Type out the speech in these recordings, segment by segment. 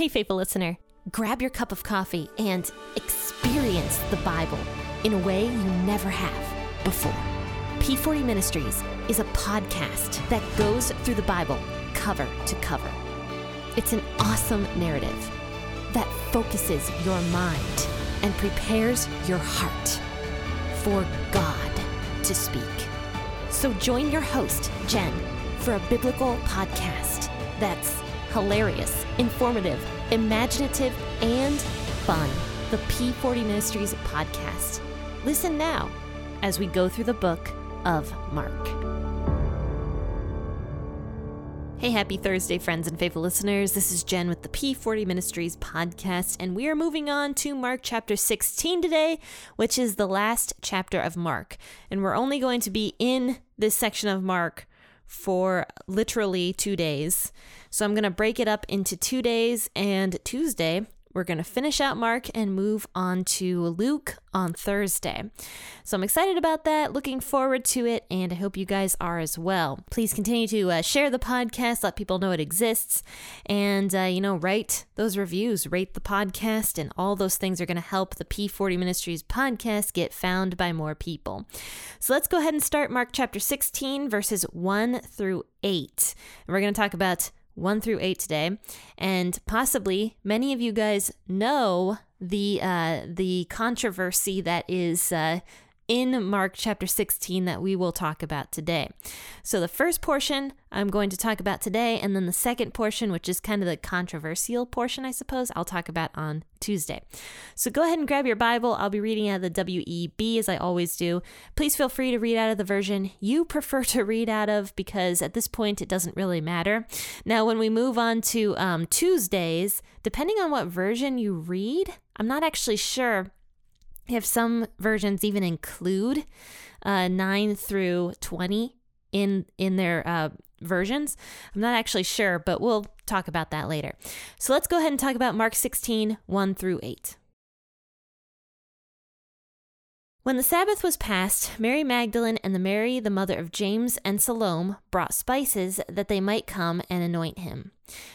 Hey, faithful listener, grab your cup of coffee and experience the Bible in a way you never have before. P40 Ministries is a podcast that goes through the Bible cover to cover. It's an awesome narrative that focuses your mind and prepares your heart for God to speak. So join your host, Jen, for a biblical podcast that's hilarious, informative, imaginative, and fun. The P40 Ministries podcast. Listen now as we go through the book of Mark. Hey, happy Thursday, friends and faithful listeners. This is Jen with the P40 Ministries podcast, and we are moving on to Mark chapter 16 today, which is the last chapter of Mark. And we're only going to be in this section of Mark for literally two days. So I'm going to break it up into two days, and Tuesday we're going to finish out Mark and move on to Luke on Thursday. So I'm excited about that, looking forward to it, and I hope you guys are as well. Please continue to uh, share the podcast, let people know it exists, and, uh, you know, write those reviews, rate the podcast, and all those things are going to help the P40 Ministries podcast get found by more people. So let's go ahead and start Mark chapter 16, verses 1 through 8. And we're going to talk about 1 through 8 today. And possibly many of you guys know the uh, the controversy that is uh, in Mark chapter 16 that we will talk about today. So, the first portion I'm going to talk about today, and then the second portion, which is kind of the controversial portion, I suppose, I'll talk about on Tuesday. So, go ahead and grab your Bible. I'll be reading out of the WEB as I always do. Please feel free to read out of the version you prefer to read out of because at this point it doesn't really matter. Now, when we move on to um, Tuesdays, depending on what version you read, I'm not actually sure if some versions even include uh, 9 through 20 in in their uh, versions. I'm not actually sure, but we'll talk about that later. So let's go ahead and talk about Mark 16, 1 through 8. When the Sabbath was past, Mary Magdalene and the Mary, the mother of James and Salome, brought spices that they might come and anoint him.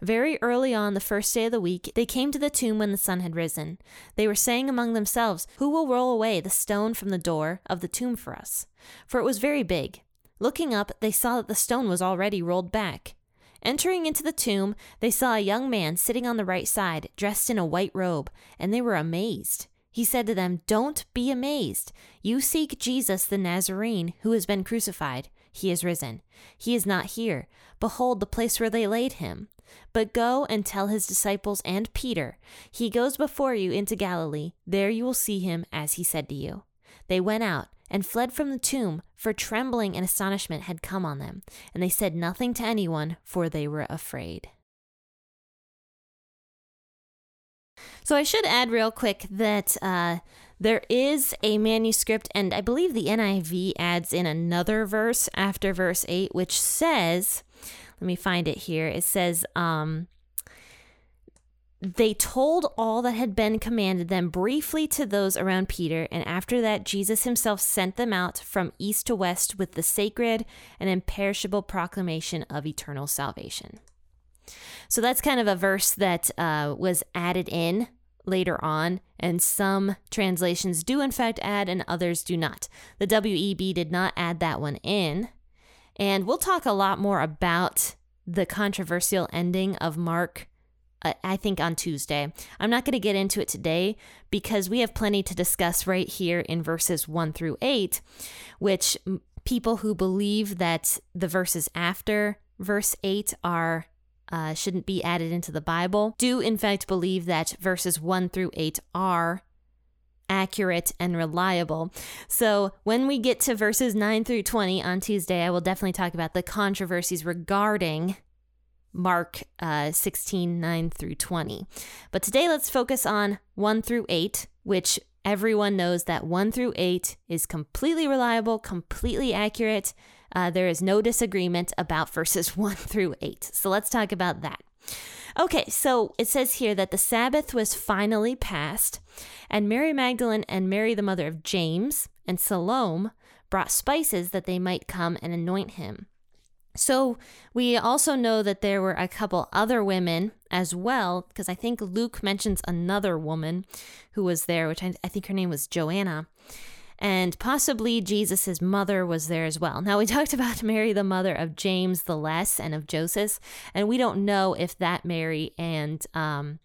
Very early on the first day of the week, they came to the tomb when the sun had risen. They were saying among themselves, Who will roll away the stone from the door of the tomb for us? For it was very big. Looking up, they saw that the stone was already rolled back. Entering into the tomb, they saw a young man sitting on the right side, dressed in a white robe, and they were amazed. He said to them, Don't be amazed. You seek Jesus the Nazarene, who has been crucified. He is risen. He is not here. Behold the place where they laid him. But go and tell his disciples and Peter, He goes before you into Galilee. There you will see him as he said to you. They went out and fled from the tomb, for trembling and astonishment had come on them, and they said nothing to anyone, for they were afraid. So I should add real quick that uh, there is a manuscript, and I believe the NIV adds in another verse after verse 8, which says, let me find it here. It says, um, they told all that had been commanded them briefly to those around Peter, and after that, Jesus himself sent them out from east to west with the sacred and imperishable proclamation of eternal salvation. So that's kind of a verse that uh, was added in later on, and some translations do in fact add and others do not. The WEB did not add that one in. And we'll talk a lot more about the controversial ending of Mark, uh, I think, on Tuesday. I'm not going to get into it today because we have plenty to discuss right here in verses 1 through 8, which people who believe that the verses after verse 8 are uh, shouldn't be added into the Bible do, in fact, believe that verses 1 through 8 are accurate and reliable. So when we get to verses 9 through 20 on Tuesday, I will definitely talk about the controversies regarding Mark uh, 16, 9 through 20. But today, let's focus on 1 through 8, which everyone knows that 1 through 8 is completely reliable, completely accurate, uh, there is no disagreement about verses 1 through 8. So let's talk about that. Okay, so it says here that the Sabbath was finally passed, and Mary Magdalene and Mary, the mother of James, and Salome brought spices that they might come and anoint him. So we also know that there were a couple other women as well, because I think Luke mentions another woman who was there, which I, I think her name was Joanna. And possibly Jesus' mother was there as well. Now, we talked about Mary, the mother of James the Less and of Joseph, and we don't know if that Mary and um,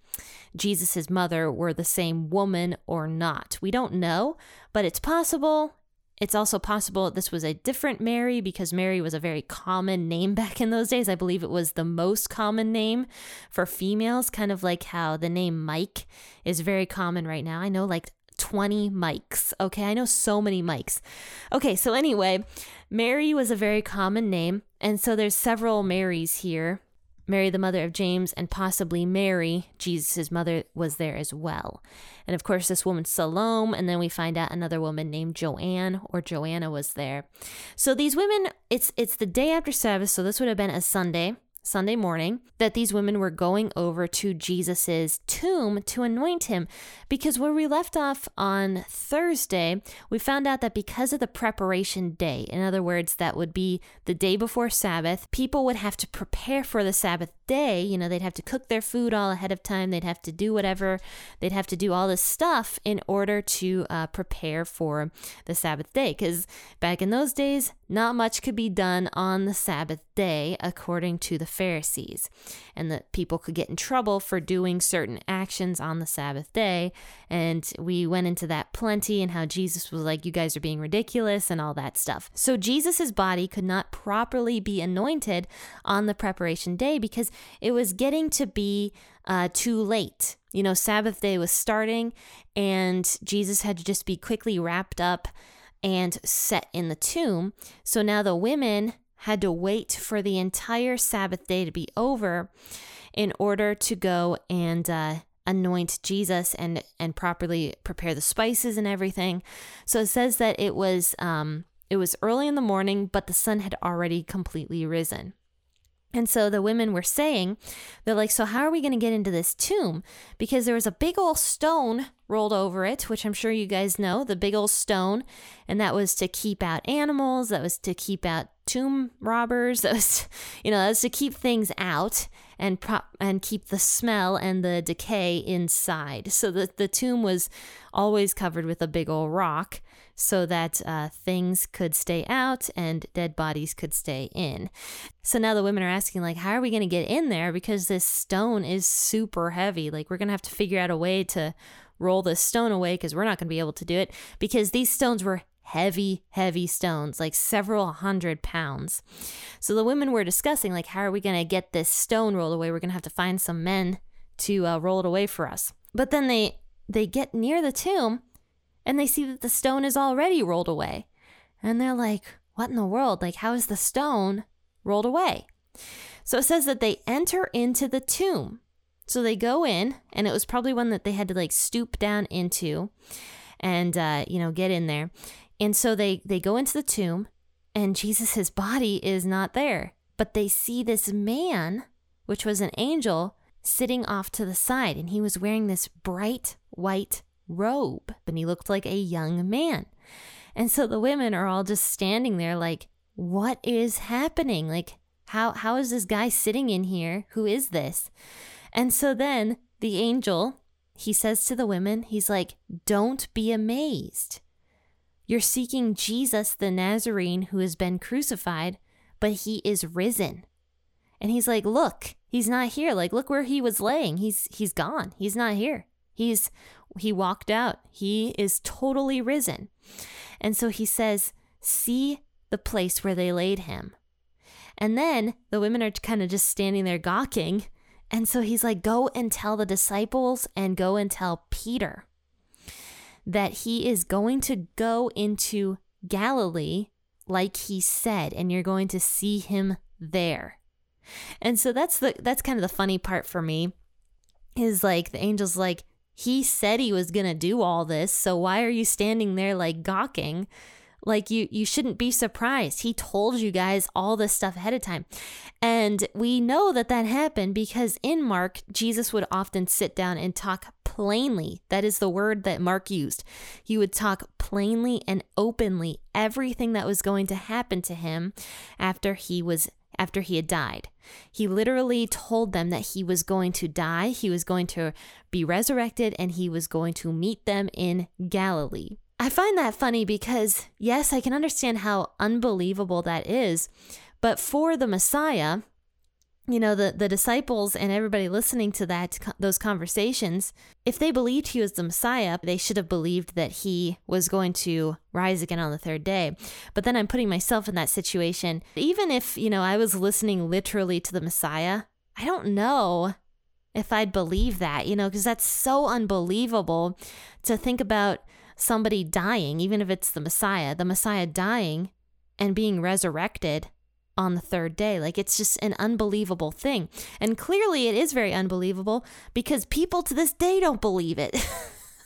Jesus' mother were the same woman or not. We don't know, but it's possible. It's also possible this was a different Mary because Mary was a very common name back in those days. I believe it was the most common name for females, kind of like how the name Mike is very common right now. I know like 20 Mikes. Okay, I know so many Mikes. Okay, so anyway, Mary was a very common name, and so there's several Marys here Mary, the mother of James, and possibly Mary, Jesus' mother, was there as well. And of course, this woman, Salome, and then we find out another woman named Joanne or Joanna was there. So these women, it's it's the day after Sabbath, so this would have been a Sunday. Sunday morning that these women were going over to Jesus's tomb to anoint him. Because where we left off on Thursday, we found out that because of the preparation day, in other words, that would be the day before Sabbath, people would have to prepare for the Sabbath day. You know, they'd have to cook their food all ahead of time, they'd have to do whatever, they'd have to do all this stuff in order to uh, prepare for the Sabbath day. Because back in those days, not much could be done on the Sabbath day, according to the Pharisees, and that people could get in trouble for doing certain actions on the Sabbath day. And we went into that plenty and how Jesus was like, You guys are being ridiculous and all that stuff. So Jesus's body could not properly be anointed on the preparation day because it was getting to be uh, too late. You know, Sabbath day was starting, and Jesus had to just be quickly wrapped up and set in the tomb. So now the women had to wait for the entire Sabbath day to be over in order to go and uh, anoint Jesus and and properly prepare the spices and everything. So it says that it was um, it was early in the morning, but the sun had already completely risen. And so the women were saying, they're like, so how are we going to get into this tomb? Because there was a big old stone rolled over it, which I'm sure you guys know, the big old stone. And that was to keep out animals, that was to keep out tomb robbers, that was, you know, that was to keep things out and prop and keep the smell and the decay inside. So the, the tomb was always covered with a big old rock so that uh, things could stay out and dead bodies could stay in. So now the women are asking, like, how are we going to get in there? Because this stone is super heavy. Like, we're going to have to figure out a way to roll this stone away because we're not going to be able to do it because these stones were heavy, heavy stones, like several hundred pounds. So the women were discussing, like, how are we going to get this stone rolled away? We're going to have to find some men to uh, roll it away for us. But then they they get near the tomb and they see that the stone is already rolled away. And they're like, what in the world? Like, how is the stone rolled away? So it says that they enter into the tomb. So they go in, and it was probably one that they had to like stoop down into and, uh, you know, get in there. And so they, they go into the tomb, and Jesus' body is not there. But they see this man, which was an angel, sitting off to the side, and he was wearing this bright white robe, and he looked like a young man. And so the women are all just standing there like, what is happening? Like, how how is this guy sitting in here? Who is this? And so then the angel, he says to the women, he's like, Don't be amazed. You're seeking Jesus the Nazarene who has been crucified, but he is risen. And he's like, Look, he's not here. Like, look where he was laying. He's he's gone. He's not here. He's he walked out. He is totally risen. And so he says, See the place where they laid him. And then the women are kind of just standing there gawking. And so he's like, Go and tell the disciples and go and tell Peter that he is going to go into Galilee like he said, and you're going to see him there. And so that's the that's kind of the funny part for me is like the angel's like he said he was going to do all this, so why are you standing there like gawking? Like you you shouldn't be surprised. He told you guys all this stuff ahead of time. And we know that that happened because in Mark, Jesus would often sit down and talk plainly. That is the word that Mark used. He would talk plainly and openly everything that was going to happen to him after he was after he had died. He literally told them that he was going to die, he was going to be resurrected, and he was going to meet them in Galilee. I find that funny because, yes, I can understand how unbelievable that is, but for the Messiah, you know the the disciples and everybody listening to that those conversations if they believed he was the messiah they should have believed that he was going to rise again on the third day. But then i'm putting myself in that situation. Even if you know i was listening literally to the messiah i don't know if i'd believe that you know because that's so unbelievable to think about somebody dying even if it's the messiah the messiah dying and being resurrected on the third day. Like it's just an unbelievable thing. And clearly it is very unbelievable because people to this day don't believe it.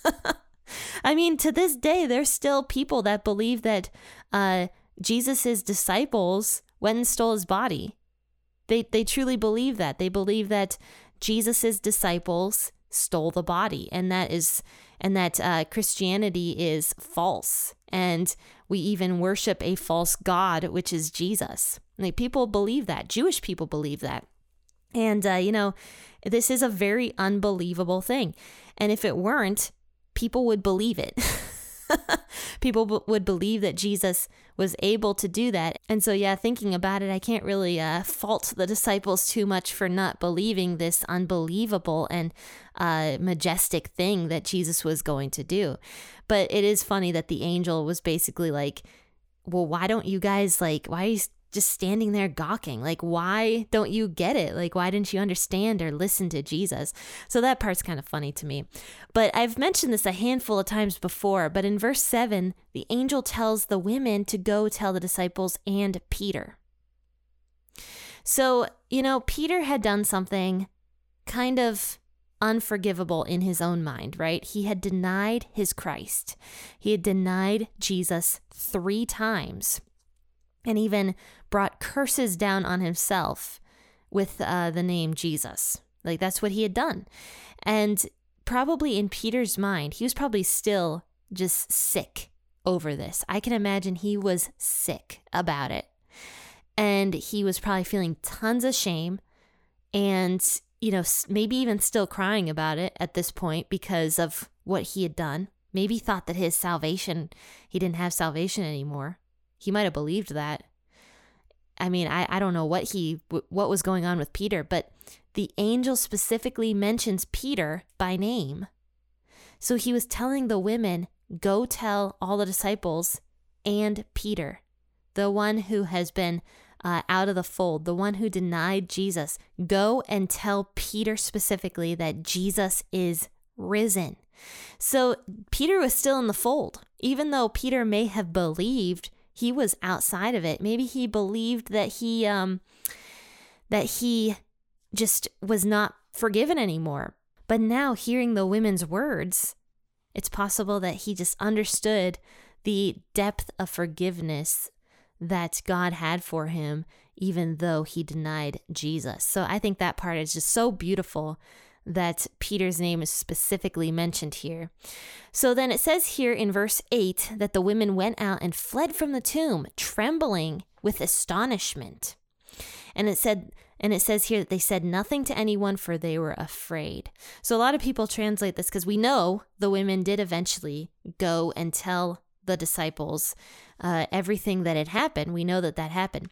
I mean, to this day, there's still people that believe that uh, Jesus' disciples went and stole his body. They, they truly believe that. They believe that Jesus' disciples stole the body and that is and that uh, Christianity is false and we even worship a false god which is Jesus. Like people believe that. Jewish people believe that. And, uh, you know, this is a very unbelievable thing. And if it weren't, people would believe it. people b- would believe that Jesus was able to do that. And so, yeah, thinking about it, I can't really uh, fault the disciples too much for not believing this unbelievable and uh, majestic thing that Jesus was going to do. But it is funny that the angel was basically like, well, why don't you guys like, why just standing there gawking. Like, why don't you get it? Like, why didn't you understand or listen to Jesus? So that part's kind of funny to me. But I've mentioned this a handful of times before, but in verse 7, the angel tells the women to go tell the disciples and Peter. So, you know, Peter had done something kind of unforgivable in his own mind, right? He had denied his Christ. He had denied Jesus three times and even brought curses down on himself with uh, the name Jesus. Like that's what he had done. And probably in Peter's mind, he was probably still just sick over this. I can imagine he was sick about it. And he was probably feeling tons of shame and, you know, maybe even still crying about it at this point because of what he had done. Maybe thought that his salvation, he didn't have salvation anymore. He might have believed that. I mean, I, I don't know what he what was going on with Peter, but the angel specifically mentions Peter by name. So he was telling the women, go tell all the disciples and Peter, the one who has been uh, out of the fold, the one who denied Jesus, go and tell Peter specifically that Jesus is risen. So Peter was still in the fold, even though Peter may have believed he was outside of it. Maybe he believed that he um that he just was not forgiven anymore. But now hearing the women's words, it's possible that he just understood the depth of forgiveness that God had for him even though he denied Jesus. So I think that part is just so beautiful that Peter's name is specifically mentioned here. So then it says here in verse 8 that the women went out and fled from the tomb, trembling with astonishment. And it said, and it says here that they said nothing to anyone for they were afraid. So a lot of people translate this because we know the women did eventually go and tell the disciples uh, everything that had happened. We know that that happened.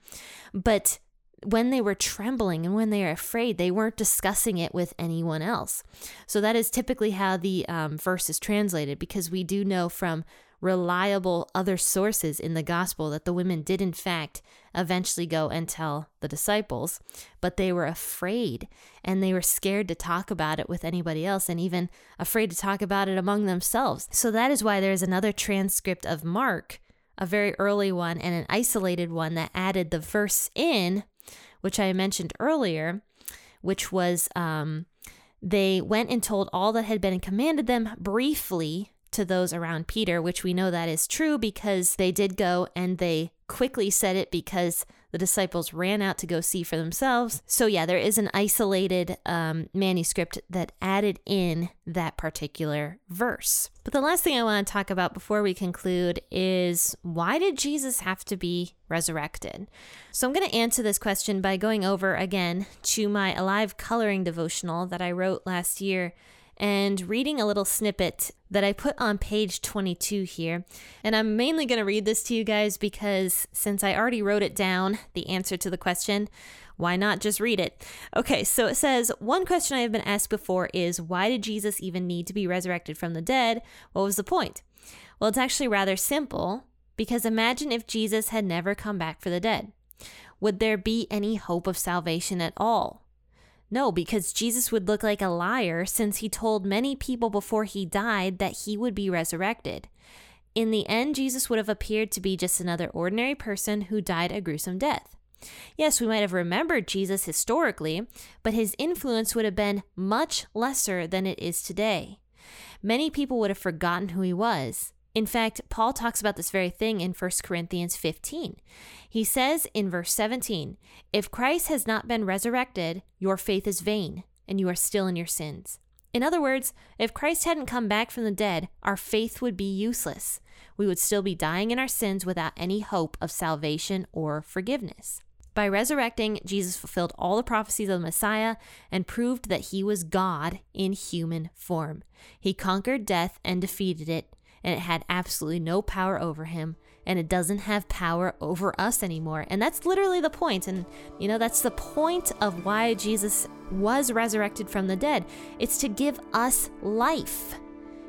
But when they were trembling and when they are afraid, they weren't discussing it with anyone else. So that is typically how the um, verse is translated because we do know from reliable other sources in the gospel that the women did, in fact, eventually go and tell the disciples, but they were afraid and they were scared to talk about it with anybody else and even afraid to talk about it among themselves. So that is why there's another transcript of Mark, a very early one and an isolated one that added the verse in which I mentioned earlier, which was um, they went and told all that had been commanded them briefly to those around Peter, which we know that is true because they did go and they quickly said it because the disciples ran out to go see for themselves. So, yeah, there is an isolated um, manuscript that added in that particular verse. But the last thing I want to talk about before we conclude is why did Jesus have to be resurrected? So I'm going to answer this question by going over again to my Alive coloring devotional that I wrote last year and reading a little snippet that I put on page 22 here. And I'm mainly going to read this to you guys because since I already wrote it down, the answer to the question, why not just read it? Okay, so it says One question I have been asked before is why did Jesus even need to be resurrected from the dead? What was the point? Well, it's actually rather simple because imagine if Jesus had never come back for the dead. Would there be any hope of salvation at all? No, because Jesus would look like a liar since he told many people before he died that he would be resurrected. In the end, Jesus would have appeared to be just another ordinary person who died a gruesome death. Yes, we might have remembered Jesus historically, but his influence would have been much lesser than it is today. Many people would have forgotten who he was. In fact, Paul talks about this very thing in 1 Corinthians 15. He says in verse 17, If Christ has not been resurrected, your faith is vain, and you are still in your sins. In other words, if Christ hadn't come back from the dead, our faith would be useless. We would still be dying in our sins without any hope of salvation or forgiveness. By resurrecting, Jesus fulfilled all the prophecies of the Messiah and proved that he was God in human form. He conquered death and defeated it, and it had absolutely no power over him and it doesn't have power over us anymore. And that's literally the point. And, you know, that's the point of why Jesus was resurrected from the dead. It's to give us life,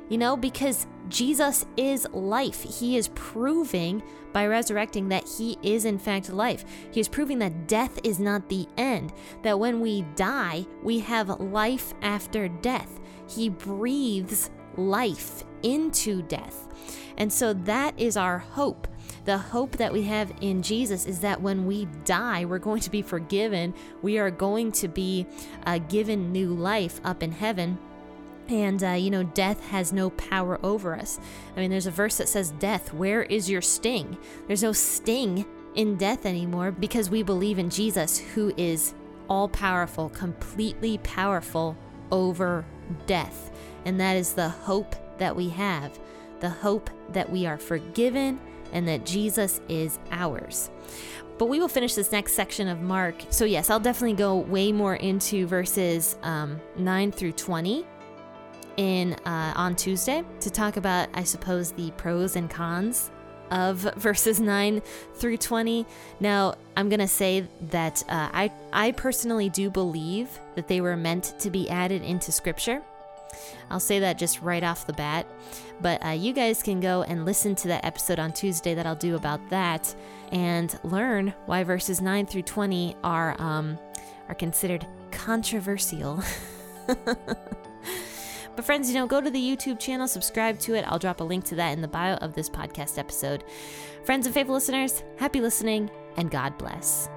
you know, because Jesus is life. He is proving by resurrecting that he is, in fact, life. He is proving that death is not the end, that when we die, we have life after death. He breathes life into death. And so that is our hope. The hope that we have in Jesus is that when we die, we're going to be forgiven. We are going to be uh, given new life up in heaven. And, uh, you know, death has no power over us. I mean, there's a verse that says, Death, where is your sting? There's no sting in death anymore because we believe in Jesus, who is all powerful, completely powerful over death. And that is the hope that we have the hope that we are forgiven and that Jesus is ours. But we will finish this next section of Mark. So, yes, I'll definitely go way more into verses um, 9 through 20 in uh, on Tuesday to talk about, I suppose, the pros and cons of verses 9 through 20. Now, I'm going to say that uh, I, I personally do believe that they were meant to be added into Scripture. I'll say that just right off the bat. But uh, you guys can go and listen to that episode on Tuesday that I'll do about that and learn why verses 9 through 20 are, um, are considered controversial. But, friends, you know, go to the YouTube channel, subscribe to it. I'll drop a link to that in the bio of this podcast episode. Friends and faithful listeners, happy listening, and God bless.